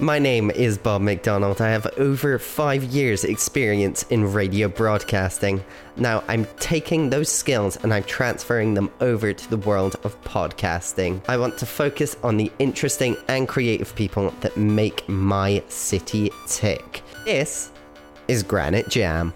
My name is Bob McDonald. I have over five years' experience in radio broadcasting. Now I'm taking those skills and I'm transferring them over to the world of podcasting. I want to focus on the interesting and creative people that make my city tick. This is Granite Jam.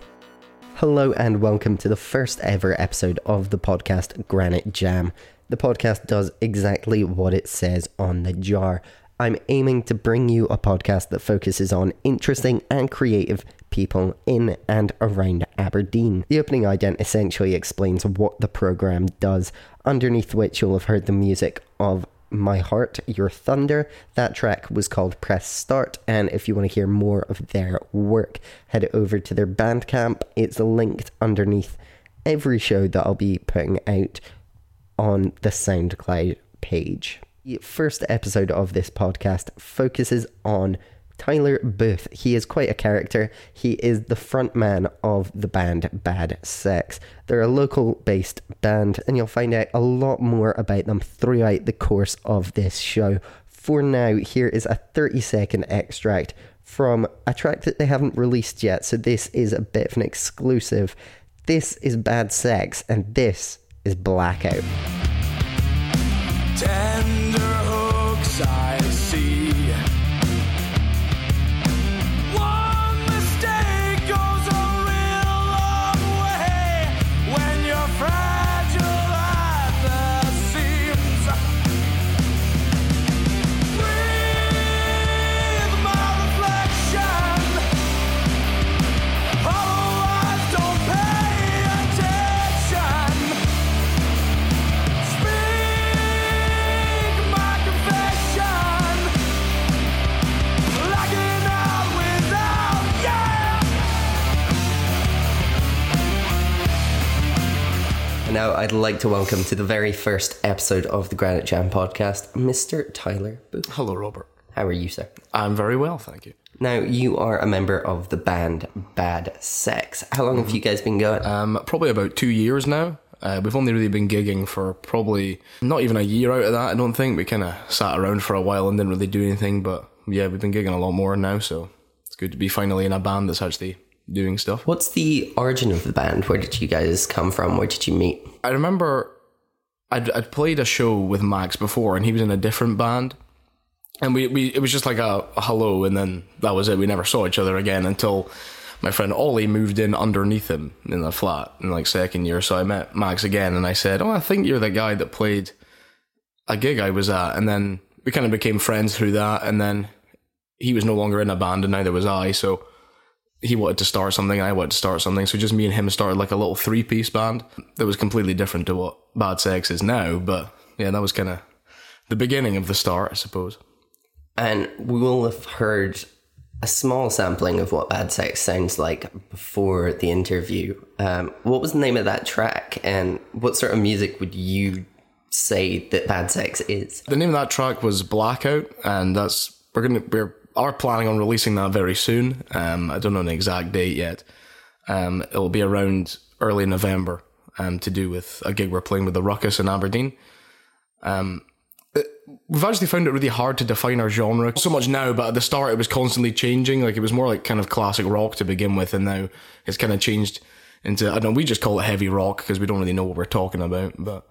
Hello and welcome to the first ever episode of the podcast Granite Jam. The podcast does exactly what it says on the jar. I'm aiming to bring you a podcast that focuses on interesting and creative people in and around Aberdeen. The opening ident essentially explains what the program does, underneath which you'll have heard the music of my Heart, Your Thunder. That track was called Press Start, and if you want to hear more of their work, head over to their Bandcamp. It's linked underneath every show that I'll be putting out on the SoundCloud page. The first episode of this podcast focuses on Tyler Booth. He is quite a character. He is the front man of the band Bad Sex. They're a local based band, and you'll find out a lot more about them throughout the course of this show. For now, here is a 30 second extract from a track that they haven't released yet, so this is a bit of an exclusive. This is Bad Sex, and this is Blackout. Tender hooks. I now I'd like to welcome to the very first episode of the Granite Jam podcast, Mr. Tyler Booth. Hello, Robert. How are you, sir? I'm very well, thank you. Now, you are a member of the band Bad Sex. How long have you guys been going? Um, probably about two years now. Uh, we've only really been gigging for probably not even a year out of that. I don't think we kind of sat around for a while and didn't really do anything. But yeah, we've been gigging a lot more now, so it's good to be finally in a band that's actually doing stuff. What's the origin of the band? Where did you guys come from? Where did you meet? I remember I'd, I'd played a show with Max before, and he was in a different band. And we, we it was just like a, a hello, and then that was it. We never saw each other again until my friend Ollie moved in underneath him in the flat in like second year. So I met Max again, and I said, "Oh, I think you're the guy that played a gig I was at." And then we kind of became friends through that. And then he was no longer in a band, and neither was I. So he wanted to start something, I wanted to start something. So just me and him started like a little three piece band that was completely different to what Bad Sex is now. But yeah, that was kind of the beginning of the start, I suppose. And we will have heard a small sampling of what Bad Sex sounds like before the interview. Um, what was the name of that track, and what sort of music would you say that Bad Sex is? The name of that track was Blackout, and that's we're gonna we're are planning on releasing that very soon. Um, I don't know an exact date yet. Um, it'll be around early November. Um, to do with a gig we're playing with the Ruckus in Aberdeen. Um, it- we've actually found it really hard to define our genre so much now, but at the start it was constantly changing. Like it was more like kind of classic rock to begin with, and now it's kind of changed into I don't know. We just call it heavy rock because we don't really know what we're talking about, but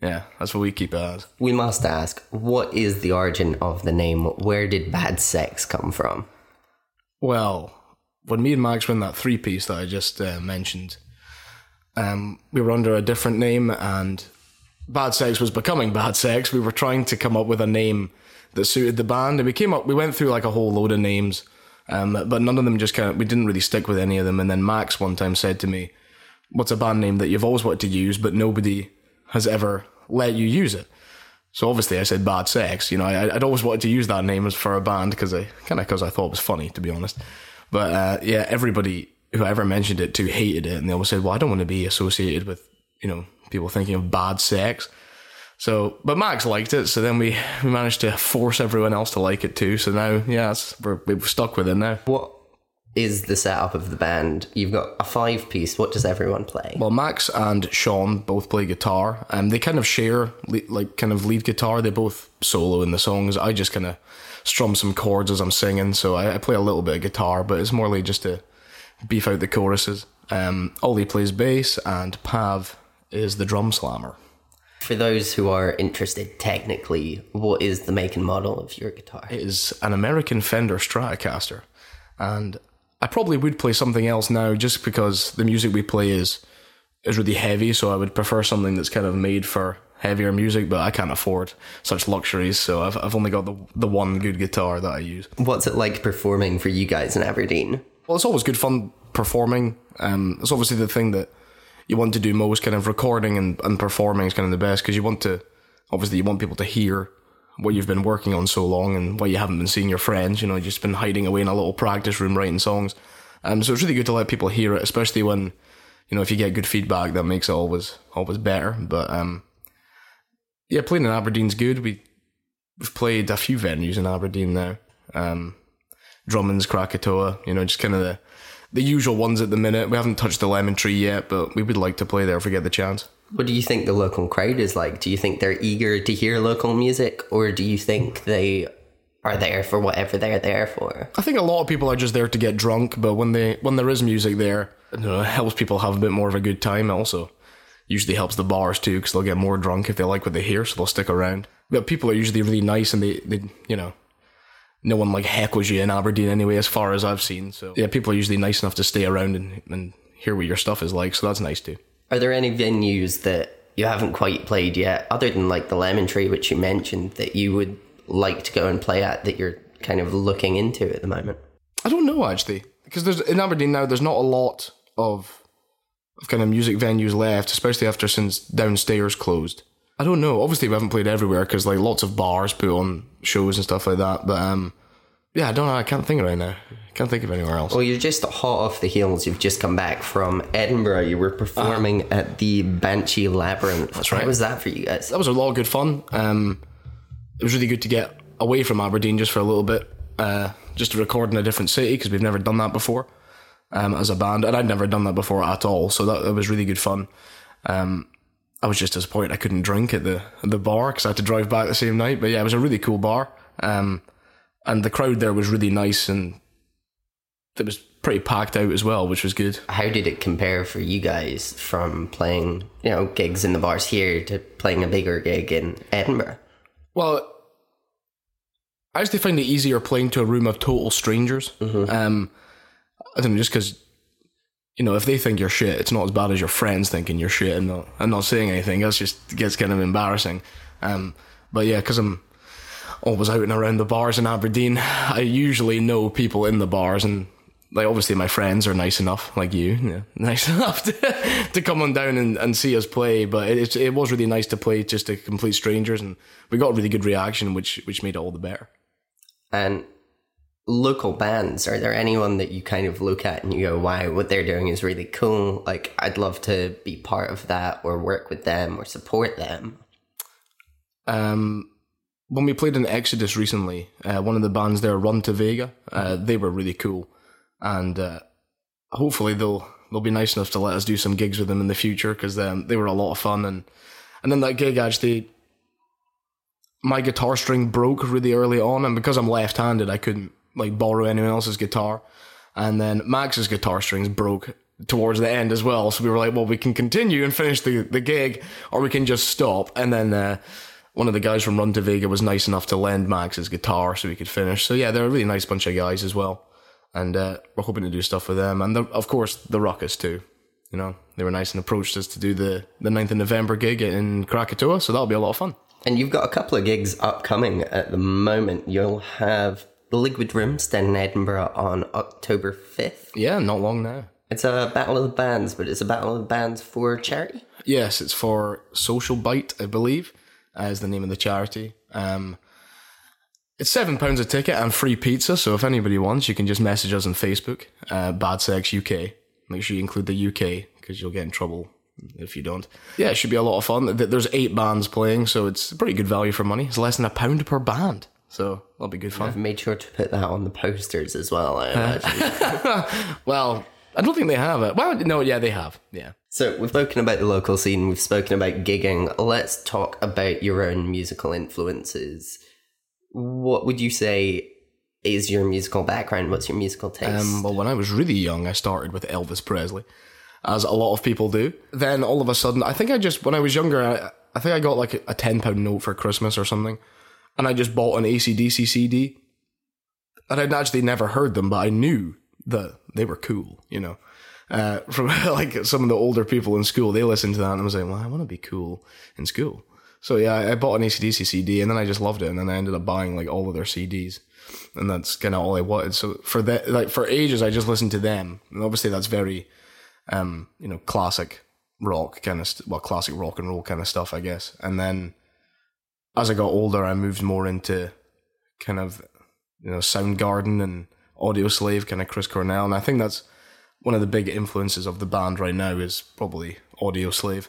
yeah, that's what we keep it as. We must ask, what is the origin of the name? Where did Bad Sex come from? Well, when me and Max were in that three piece that I just uh, mentioned, um, we were under a different name, and Bad Sex was becoming Bad Sex. We were trying to come up with a name that suited the band, and we came up. We went through like a whole load of names, um, but none of them just kind of. We didn't really stick with any of them. And then Max one time said to me, "What's a band name that you've always wanted to use, but nobody has ever let you use it?" So obviously I said Bad Sex. You know, I, I'd always wanted to use that name as for a band because I kind of because I thought it was funny, to be honest. But uh, yeah, everybody who I ever mentioned it to hated it, and they always said, "Well, I don't want to be associated with you know people thinking of bad sex." So, but Max liked it, so then we we managed to force everyone else to like it too. So now, yeah, we're we've stuck with it now. What is the setup of the band? You've got a five piece. What does everyone play? Well, Max and Sean both play guitar. Um, they kind of share like kind of lead guitar. They both solo in the songs. I just kind of strum some chords as I'm singing, so I, I play a little bit of guitar, but it's more like just to beef out the choruses. Um, Ollie plays bass, and Pav is the drum slammer. For those who are interested technically, what is the make and model of your guitar? It is an American Fender Stratocaster, and I probably would play something else now just because the music we play is is really heavy. So I would prefer something that's kind of made for heavier music, but I can't afford such luxuries. So I've I've only got the the one good guitar that I use. What's it like performing for you guys in Aberdeen? Well, it's always good fun performing. Um, it's obviously the thing that you want to do most. Kind of recording and, and performing is kind of the best because you want to. Obviously, you want people to hear what you've been working on so long and why you haven't been seeing your friends. You know, you've just been hiding away in a little practice room writing songs. Um, so it's really good to let people hear it, especially when you know if you get good feedback, that makes it always always better. But um, yeah, playing in Aberdeen's good. We we've played a few venues in Aberdeen now. Um, Drummond's, Krakatoa, you know, just kind of the the usual ones at the minute. We haven't touched the Lemon Tree yet, but we would like to play there if we get the chance. What do you think the local crowd is like? Do you think they're eager to hear local music, or do you think they are there for whatever they're there for? I think a lot of people are just there to get drunk, but when they when there is music there, you know, it helps people have a bit more of a good time. Also, usually helps the bars too because they'll get more drunk if they like what they hear, so they'll stick around. But people are usually really nice, and they they you know. No one like heckles you in Aberdeen anyway, as far as I've seen. So yeah, people are usually nice enough to stay around and, and hear what your stuff is like. So that's nice too. Are there any venues that you haven't quite played yet, other than like the Lemon Tree, which you mentioned, that you would like to go and play at that you're kind of looking into at the moment? I don't know actually, because there's in Aberdeen now. There's not a lot of of kind of music venues left, especially after since downstairs closed. I don't know. Obviously, we haven't played everywhere because like lots of bars put on shows and stuff like that. But um, yeah, I don't know. I can't think right now. Can't think of anywhere else. Well, you're just hot off the heels. You've just come back from Edinburgh. You were performing at the Banshee Labyrinth. That's right. How was that for you guys? that was a lot of good fun. Um, it was really good to get away from Aberdeen just for a little bit, uh, just to record in a different city because we've never done that before um, as a band, and I'd never done that before at all. So that, that was really good fun. Um, I was just disappointed I couldn't drink at the at the bar because I had to drive back the same night. But yeah, it was a really cool bar, um, and the crowd there was really nice and it was pretty packed out as well, which was good. How did it compare for you guys from playing, you know, gigs in the bars here to playing a bigger gig in Edinburgh? Well, I actually find it easier playing to a room of total strangers. Um, I don't know, just because you know if they think you're shit, it's not as bad as your friends thinking you're shit and not and not saying anything. That's just gets kind of embarrassing. Um, but yeah, because I'm always out and around the bars in Aberdeen, I usually know people in the bars and. Like obviously my friends are nice enough, like you, yeah, nice enough to, to come on down and, and see us play. But it, it was really nice to play just to complete strangers, and we got a really good reaction, which which made it all the better. And local bands, are there anyone that you kind of look at and you go, wow, what they're doing is really cool? Like, I'd love to be part of that or work with them or support them. Um, when we played in Exodus recently, uh, one of the bands there, Run to Vega, uh, they were really cool, and uh, hopefully they'll they'll be nice enough to let us do some gigs with them in the future because um, they were a lot of fun. And and then that gig actually, my guitar string broke really early on, and because I'm left-handed, I couldn't like borrow anyone else's guitar. And then Max's guitar strings broke towards the end as well. So we were like, well, we can continue and finish the, the gig, or we can just stop. And then uh, one of the guys from Run to Vega was nice enough to lend Max's guitar so we could finish. So yeah, they're a really nice bunch of guys as well. And uh, we're hoping to do stuff with them. And the, of course, the Ruckus too. You know, they were nice and approached us to do the, the 9th of November gig in Krakatoa. So that'll be a lot of fun. And you've got a couple of gigs upcoming at the moment. You'll have the Liquid Rimstead in Edinburgh on October 5th. Yeah, not long now. It's a battle of the bands, but it's a battle of the bands for charity. Yes, it's for Social Bite, I believe, as the name of the charity. Um, it's seven pounds a ticket and free pizza. So if anybody wants, you can just message us on Facebook, uh, Bad Sex UK. Make sure you include the UK because you'll get in trouble if you don't. Yeah, it should be a lot of fun. There's eight bands playing, so it's pretty good value for money. It's less than a pound per band. So that'll be good fun. I've made sure to put that on the posters as well. I imagine. Well, I don't think they have it. Well, no, yeah, they have. Yeah. so we've spoken about the local scene. We've spoken about gigging. Let's talk about your own musical influences. What would you say is your musical background? What's your musical taste? Um, well, when I was really young, I started with Elvis Presley, as a lot of people do. Then all of a sudden, I think I just, when I was younger, I, I think I got like a £10 note for Christmas or something. And I just bought an ACDC CD. And I'd actually never heard them, but I knew that they were cool, you know. Uh, from like some of the older people in school, they listened to that and I was like, well, I want to be cool in school. So yeah, I I bought an ACDC CD and then I just loved it. And then I ended up buying like all of their CDs. And that's kind of all I wanted. So for that, like for ages, I just listened to them. And obviously that's very, um, you know, classic rock kind of, st- well, classic rock and roll kind of stuff, I guess. And then as I got older, I moved more into kind of, you know, Soundgarden and Audioslave, kind of Chris Cornell. And I think that's one of the big influences of the band right now is probably Audioslave.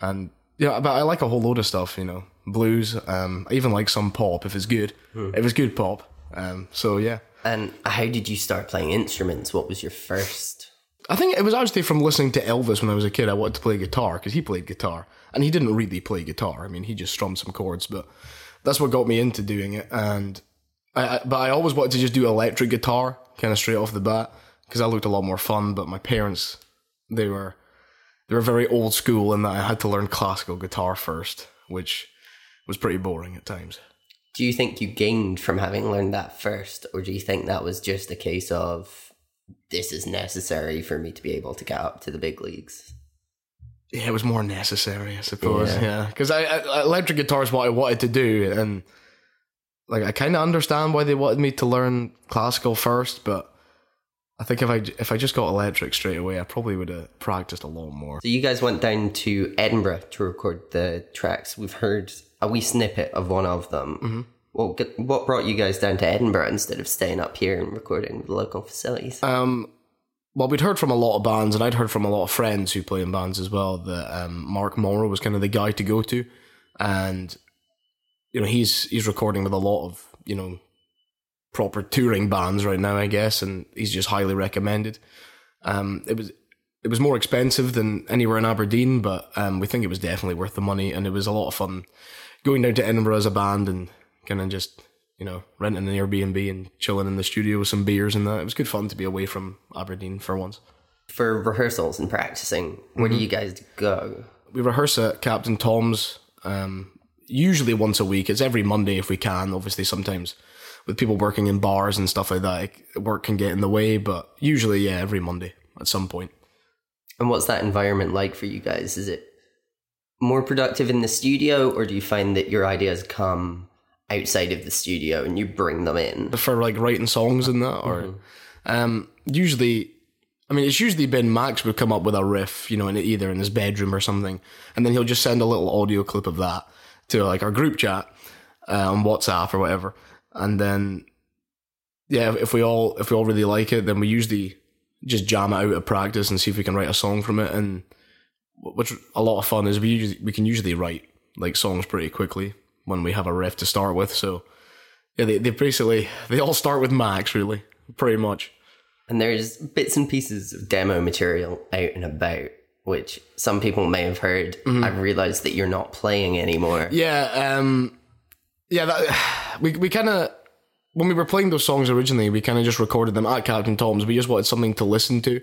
And yeah, but I like a whole load of stuff, you know, blues. Um, I even like some pop if it's good. If it's good pop. Um, so yeah, and how did you start playing instruments? What was your first? I think it was actually from listening to Elvis when I was a kid. I wanted to play guitar because he played guitar, and he didn't really play guitar. I mean, he just strummed some chords, but that's what got me into doing it. And I, I but I always wanted to just do electric guitar, kind of straight off the bat, because that looked a lot more fun. But my parents, they were they were very old school in that I had to learn classical guitar first, which was pretty boring at times. Do you think you gained from having learned that first, or do you think that was just a case of this is necessary for me to be able to get up to the big leagues? yeah, it was more necessary, I suppose. Yeah. Yeah, because I, I electric guitar is what I wanted to do, and like I kind of understand why they wanted me to learn classical first, but I think if I if I just got electric straight away, I probably would have practiced a lot more. So you guys went down to Edinburgh to record the tracks. We've heard a wee snippet of one of them. Mm-hmm. What what brought you guys down to Edinburgh instead of staying up here and recording with the local facilities? Um, well, we'd heard from a lot of bands, and I'd heard from a lot of friends who play in bands as well. That um, Mark Morrow was kind of the guy to go to, and you know he's he's recording with a lot of you know proper touring bands right now, I guess, and he's just highly recommended. Um, it was it was more expensive than anywhere in Aberdeen, but um, we think it was definitely worth the money, and it was a lot of fun going down to Edinburgh as a band and kind of just you know renting an Airbnb and chilling in the studio with some beers and that. It was good fun to be away from Aberdeen for once. For rehearsals and practicing, where do you guys go? we rehearse at Captain Tom's um, usually once a week. It's every Monday if we can. Obviously, sometimes with people working in bars and stuff like that, work can get in the way. But usually, yeah, every Monday at some point. And what's that environment like for you guys? Is it more productive in the studio, or do you find that your ideas come outside of the studio and you bring them in? for like writing songs and that, or um, usually, I mean, it's usually been Max would come up with a riff, you know, in either in his bedroom or something, and then he'll just send a little audio clip of that to like our group chat uh, on WhatsApp or whatever, and then yeah, if we all if we all really like it, then we usually just jam it out at practice and see if we can write a song from it, and which a lot of fun is we usually we can usually write like songs pretty quickly when we have a riff to start with, so. Yeah, they, they basically they all start with Max, really, pretty much. And there's bits and pieces of demo material out and about, which some people may have heard. I've realized that you're not playing anymore. Yeah, um, yeah. That, we we kind of when we were playing those songs originally, we kind of just recorded them at Captain Tom's. We just wanted something to listen to,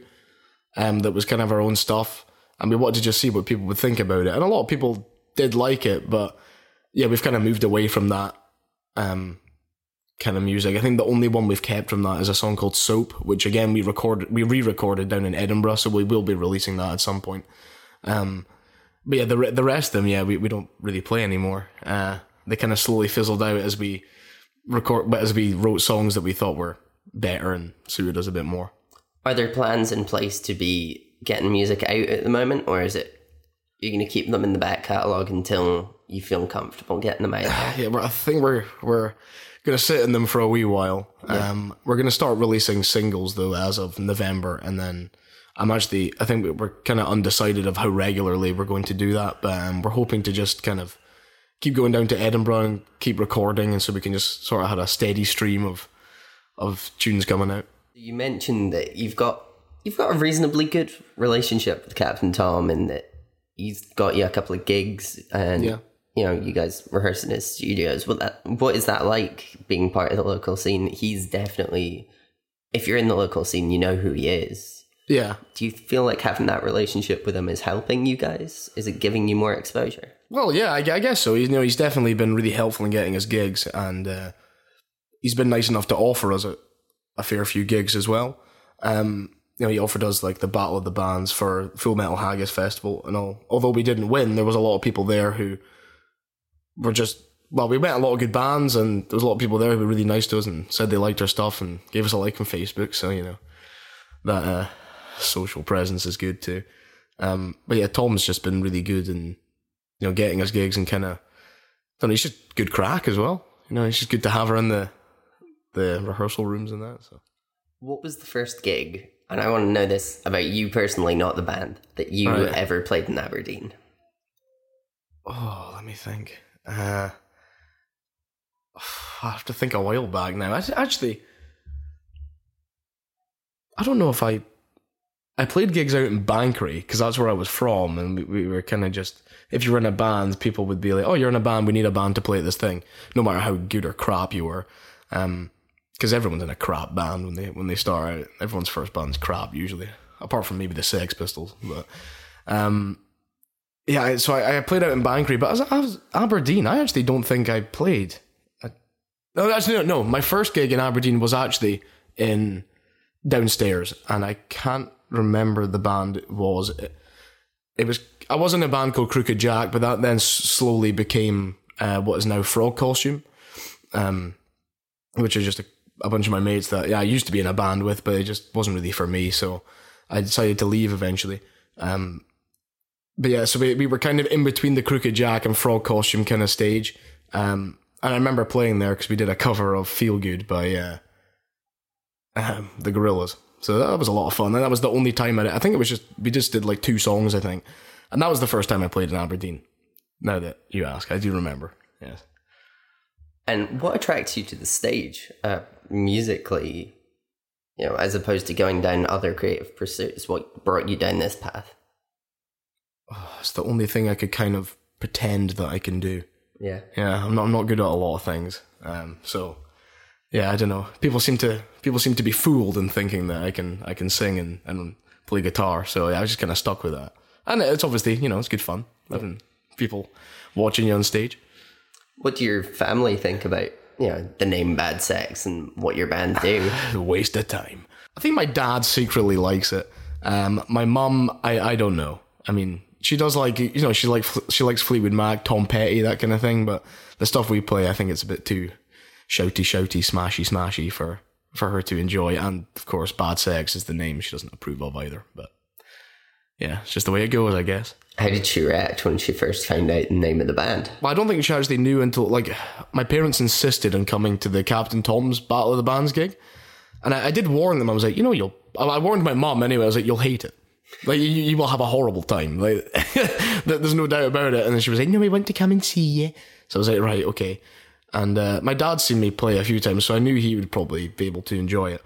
um, that was kind of our own stuff, and we wanted to just see what people would think about it. And a lot of people did like it, but yeah, we've kind of moved away from that. Um, kind of music. I think the only one we've kept from that is a song called Soap, which again we recorded, we re-recorded down in Edinburgh, so we will be releasing that at some point. Um, but yeah, the the rest of them, yeah, we, we don't really play anymore. Uh, they kind of slowly fizzled out as we record, but as we wrote songs that we thought were better and suited us a bit more. Are there plans in place to be getting music out at the moment, or is it you're going to keep them in the back catalogue until you feel comfortable getting them out? Yeah, we're, I think we're we're gonna sit in them for a wee while. Um, we're gonna start releasing singles though as of November, and then I'm actually I think we're kind of undecided of how regularly we're going to do that, but um, we're hoping to just kind of keep going down to Edinburgh and keep recording, and so we can just sort of have a steady stream of of tunes coming out. You mentioned that you've got you've got a reasonably good relationship with Captain Tom, and that he's got you a couple of gigs, and Yeah. You know you guys rehearse in his studios. What that what is that like being part of the local scene? He's definitely, if you're in the local scene, you know who he is. Yeah. Do you feel like having that relationship with him is helping you guys? Is it giving you more exposure? Well, yeah, I, I guess so. He's, you know, he's definitely been really helpful in getting us gigs, and uh, he's been nice enough to offer us a, a fair few gigs as well. Um, you know, he offered us like the Battle of the Bands for Full Metal Haggis Festival and all. Although we didn't win, there was a lot of people there who were just well, we met a lot of good bands, and there was a lot of people there who were really nice to us and said they liked our stuff and gave us a like on Facebook. So you know, that uh, social presence is good too. Um, but yeah, Tom's just been really good and you know getting us gigs and kind of. I don't know, he's just good crack as well. You know, it's just good to have her in the the rehearsal rooms and that. So What was the first gig? And I want to know this about you personally, not the band, that you Right. ever played in Aberdeen. Oh, let me think. Uh, I have to think a while back now. Act- Actually, I don't know if I. I played gigs out in Banchory because that's where I was from, and we, we were kind of just. If you were in a band, people would be like, "Oh, you're in a band. We need a band to play this thing," no matter how good or crap you were. Um, because everyone's in a crap band when they when they start out. Everyone's first band's crap usually, apart from maybe the Sex Pistols. But um, yeah, so I, I played out in Banchory, but as I was Aberdeen, I actually don't think I played. I, no, actually, no, no. My first gig in Aberdeen was actually in downstairs, and I can't remember the band it was. It, it was I was in a band called Crooked Jack, but that then slowly became uh, what is now Frog Costume, um, which is just a, a bunch of my mates that yeah I used to be in a band with, but it just wasn't really for me, so I decided to leave eventually. Um, but yeah, so we, we were kind of in between the Crooked Jack and Frog Costume kind of stage. Um, and I remember playing there because we did a cover of Feel Good by uh, um, the Gorillaz. So that was a lot of fun. And that was the only time I, I think it was just, we just did like two songs, I think. And that was the first time I played in Aberdeen. Now that you ask, I do remember. Yes. And what attracts you to the stage uh, musically, you know, as opposed to going down other creative pursuits? What brought you down this path? It's the only thing I could kind of pretend that I can do. Yeah. Yeah, I'm not, I'm not good at a lot of things. Um, so yeah, I don't know. People seem to people seem to be fooled in thinking that I can I can sing and, and play guitar. So yeah, I was just kind of stuck with that. And it's obviously you know it's good fun having people watching you on stage. What do your family think about, you know, the name Bad Sex and what your band do? waste of time. I think my dad secretly likes it. Um, my mum, I, I don't know. I mean, she does like you know she like she likes Fleetwood Mac, Tom Petty, that kind of thing. But the stuff we play, I think it's a bit too shouty, shouty, smashy, smashy for for her to enjoy. And of course, Bad Sex is the name she doesn't approve of either. But yeah, it's just the way it goes, I guess. How did she react when she first found out the name of the band? Well, I don't think she actually knew until like my parents insisted on coming to the Captain Tom's Battle of the Bands gig, and I, I did warn them. I was like, you know, you'll. I I warned my mom anyway. I was like, you'll hate it. Like you, you will have a horrible time. Like there's no doubt about it. And then she was like, no, we want to come and see you. So I was like, right, okay. And uh, my dad's seen me play a few times, so I knew he would probably be able to enjoy it.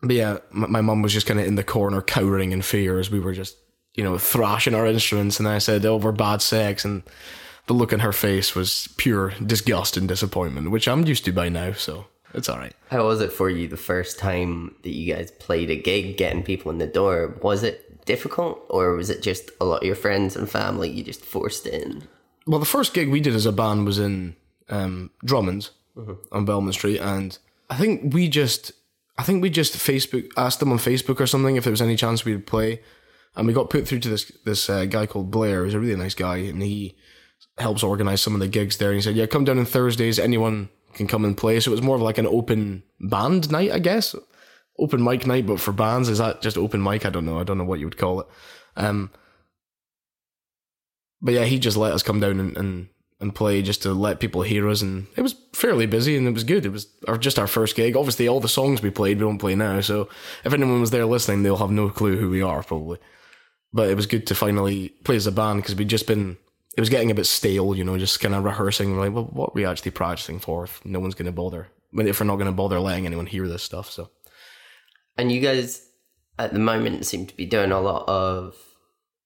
But yeah, my, mum was just kind of in the corner, cowering in fear as we were just, you know, thrashing our instruments. And I said, "Oh, we're bad sex," and the look in her face was pure disgust and disappointment, which I'm used to by now. So it's all right. How was it for you the first time that you guys played a gig, getting people in the door? Was it difficult, or was it just a lot of your friends and family you just forced in? Well, the first gig we did as a band was in um, Drummond's on Belmont Street, and I think we just, I think we just Facebook asked them on Facebook or something if there was any chance we would play, and we got put through to this this uh, guy called Blair. He's a really nice guy, and he helps organize some of the gigs there. And he said, "Yeah, come down on Thursdays. Anyone can come and play." So it was more of like an open band night, I guess, open mic night, but for bands. Is that just open mic? I don't know. I don't know what you would call it. Um, but yeah, he just let us come down and, and, and play just to let people hear us, and it was fairly busy and it was good. It was our, just our first gig. Obviously, all the songs we played we don't play now, so if anyone was there listening, they'll have no clue who we are probably. But it was good to finally play as a band because we'd just been it was getting a bit stale, you know, just kind of rehearsing. Like, well, what are we actually practicing for if no one's going to bother? If we're not going to bother letting anyone hear this stuff, so And you guys at the moment seem to be doing a lot of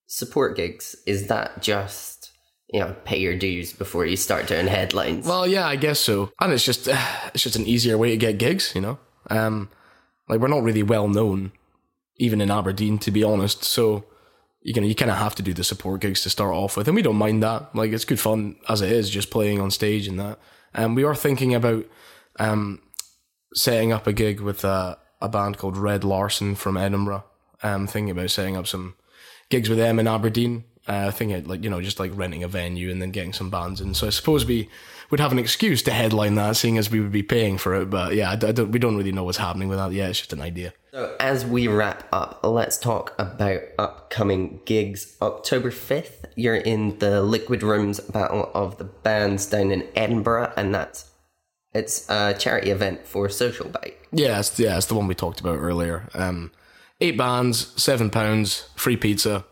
support gigs. Is that just, you know, pay your dues before you start doing headlines? Well, yeah, I guess so. And it's just it's just an easier way to get gigs, you know. Um, like we're not really well known, even in Aberdeen, to be honest. So you know, you kind of have to do the support gigs to start off with, and we don't mind that. Like it's good fun as it is, just playing on stage and that. And we are thinking about um, setting up a gig with a, a band called Red Larson from Edinburgh. Um, thinking about setting up some gigs with them in Aberdeen. Uh, I think it, like you know just like renting a venue and then getting some bands in. So I suppose we would have an excuse to headline that, seeing as we would be paying for it. But yeah, I, I don't, we don't really know what's happening with that yet. It's just an idea. So, as we wrap up, let's talk about upcoming gigs. October 5th, you're in the Liquid Rooms Battle of the Bands down in Edinburgh, and that's it's a charity event for Social Bite. Yeah, it's, yeah, it's the one we talked about earlier. Um, eight bands, seven pounds, free pizza.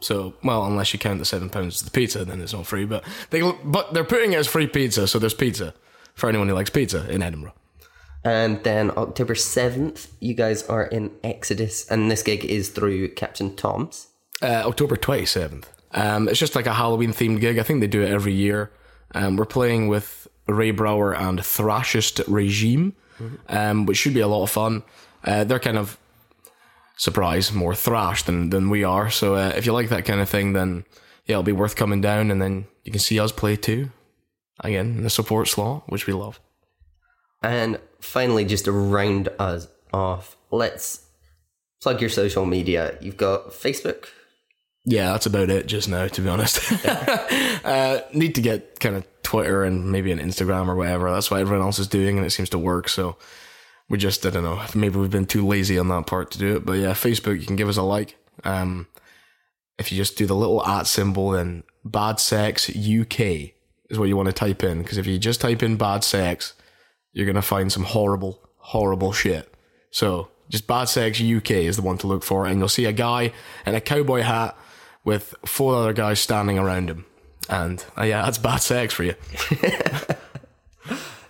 So, well, unless you count the seven pounds as the pizza, then it's not free. But they, but they're putting it as free pizza, so there's pizza for anyone who likes pizza in Edinburgh. And then October 7th, you guys are in Exodus, and this gig is through Captain Tom's. Uh, October 27th. Um, it's just like a Halloween themed gig. I think they do it every year. Um, we're playing with Ray Brower and Thrashist Regime, um, which should be a lot of fun. Uh, they're kind of surprise more thrash than than we are. So uh, if you like that kind of thing, then yeah, it'll be worth coming down, and then you can see us play too. Again, in the support slot, which we love. And finally, just to round us off, let's plug your social media. You've got Facebook. Yeah, that's about it just now, to be honest. uh, need to get kind of Twitter and maybe an Instagram or whatever. That's what everyone else is doing, and it seems to work. So we just, I don't know, maybe we've been too lazy on that part to do it. But yeah, Facebook, you can give us a like. Um, if you just do the little at symbol, then Bad Sex UK is what you want to type in. Because if you just type in Bad Sex, you're going to find some horrible, horrible shit. So just Bad Sex UK is the one to look for. And you'll see a guy in a cowboy hat with four other guys standing around him. And uh, yeah, that's Bad Sex for you.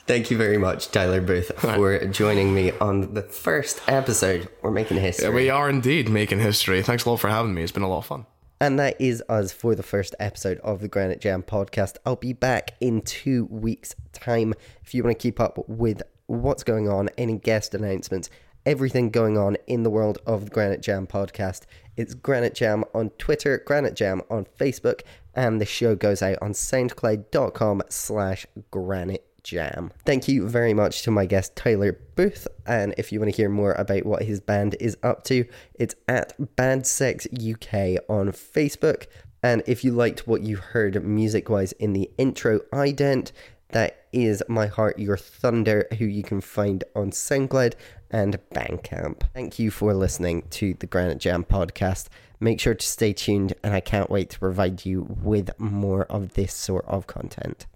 Thank you very much, Tyler Booth, for joining me on the first episode. We're making history. We are indeed making history. Thanks a lot for having me. It's been a lot of fun. And that is us for the first episode of the Granite Jam podcast. I'll be back in two weeks' time. If you want to keep up with what's going on, any guest announcements, everything going on in the world of the Granite Jam podcast, it's Granite Jam on Twitter, Granite Jam on Facebook, and the show goes out on soundcloud.com slash granite jam. Thank you very much to my guest Tyler Booth. And if you want to hear more about what his band is up to, it's at Bad Sex UK on Facebook. And if you liked what you heard music wise in the intro, ident, that is My Heart Your Thunder, who you can find on SoundCloud and Bandcamp. Thank you for listening to the Granite Jam podcast. Make sure to stay tuned, and I can't wait to provide you with more of this sort of content.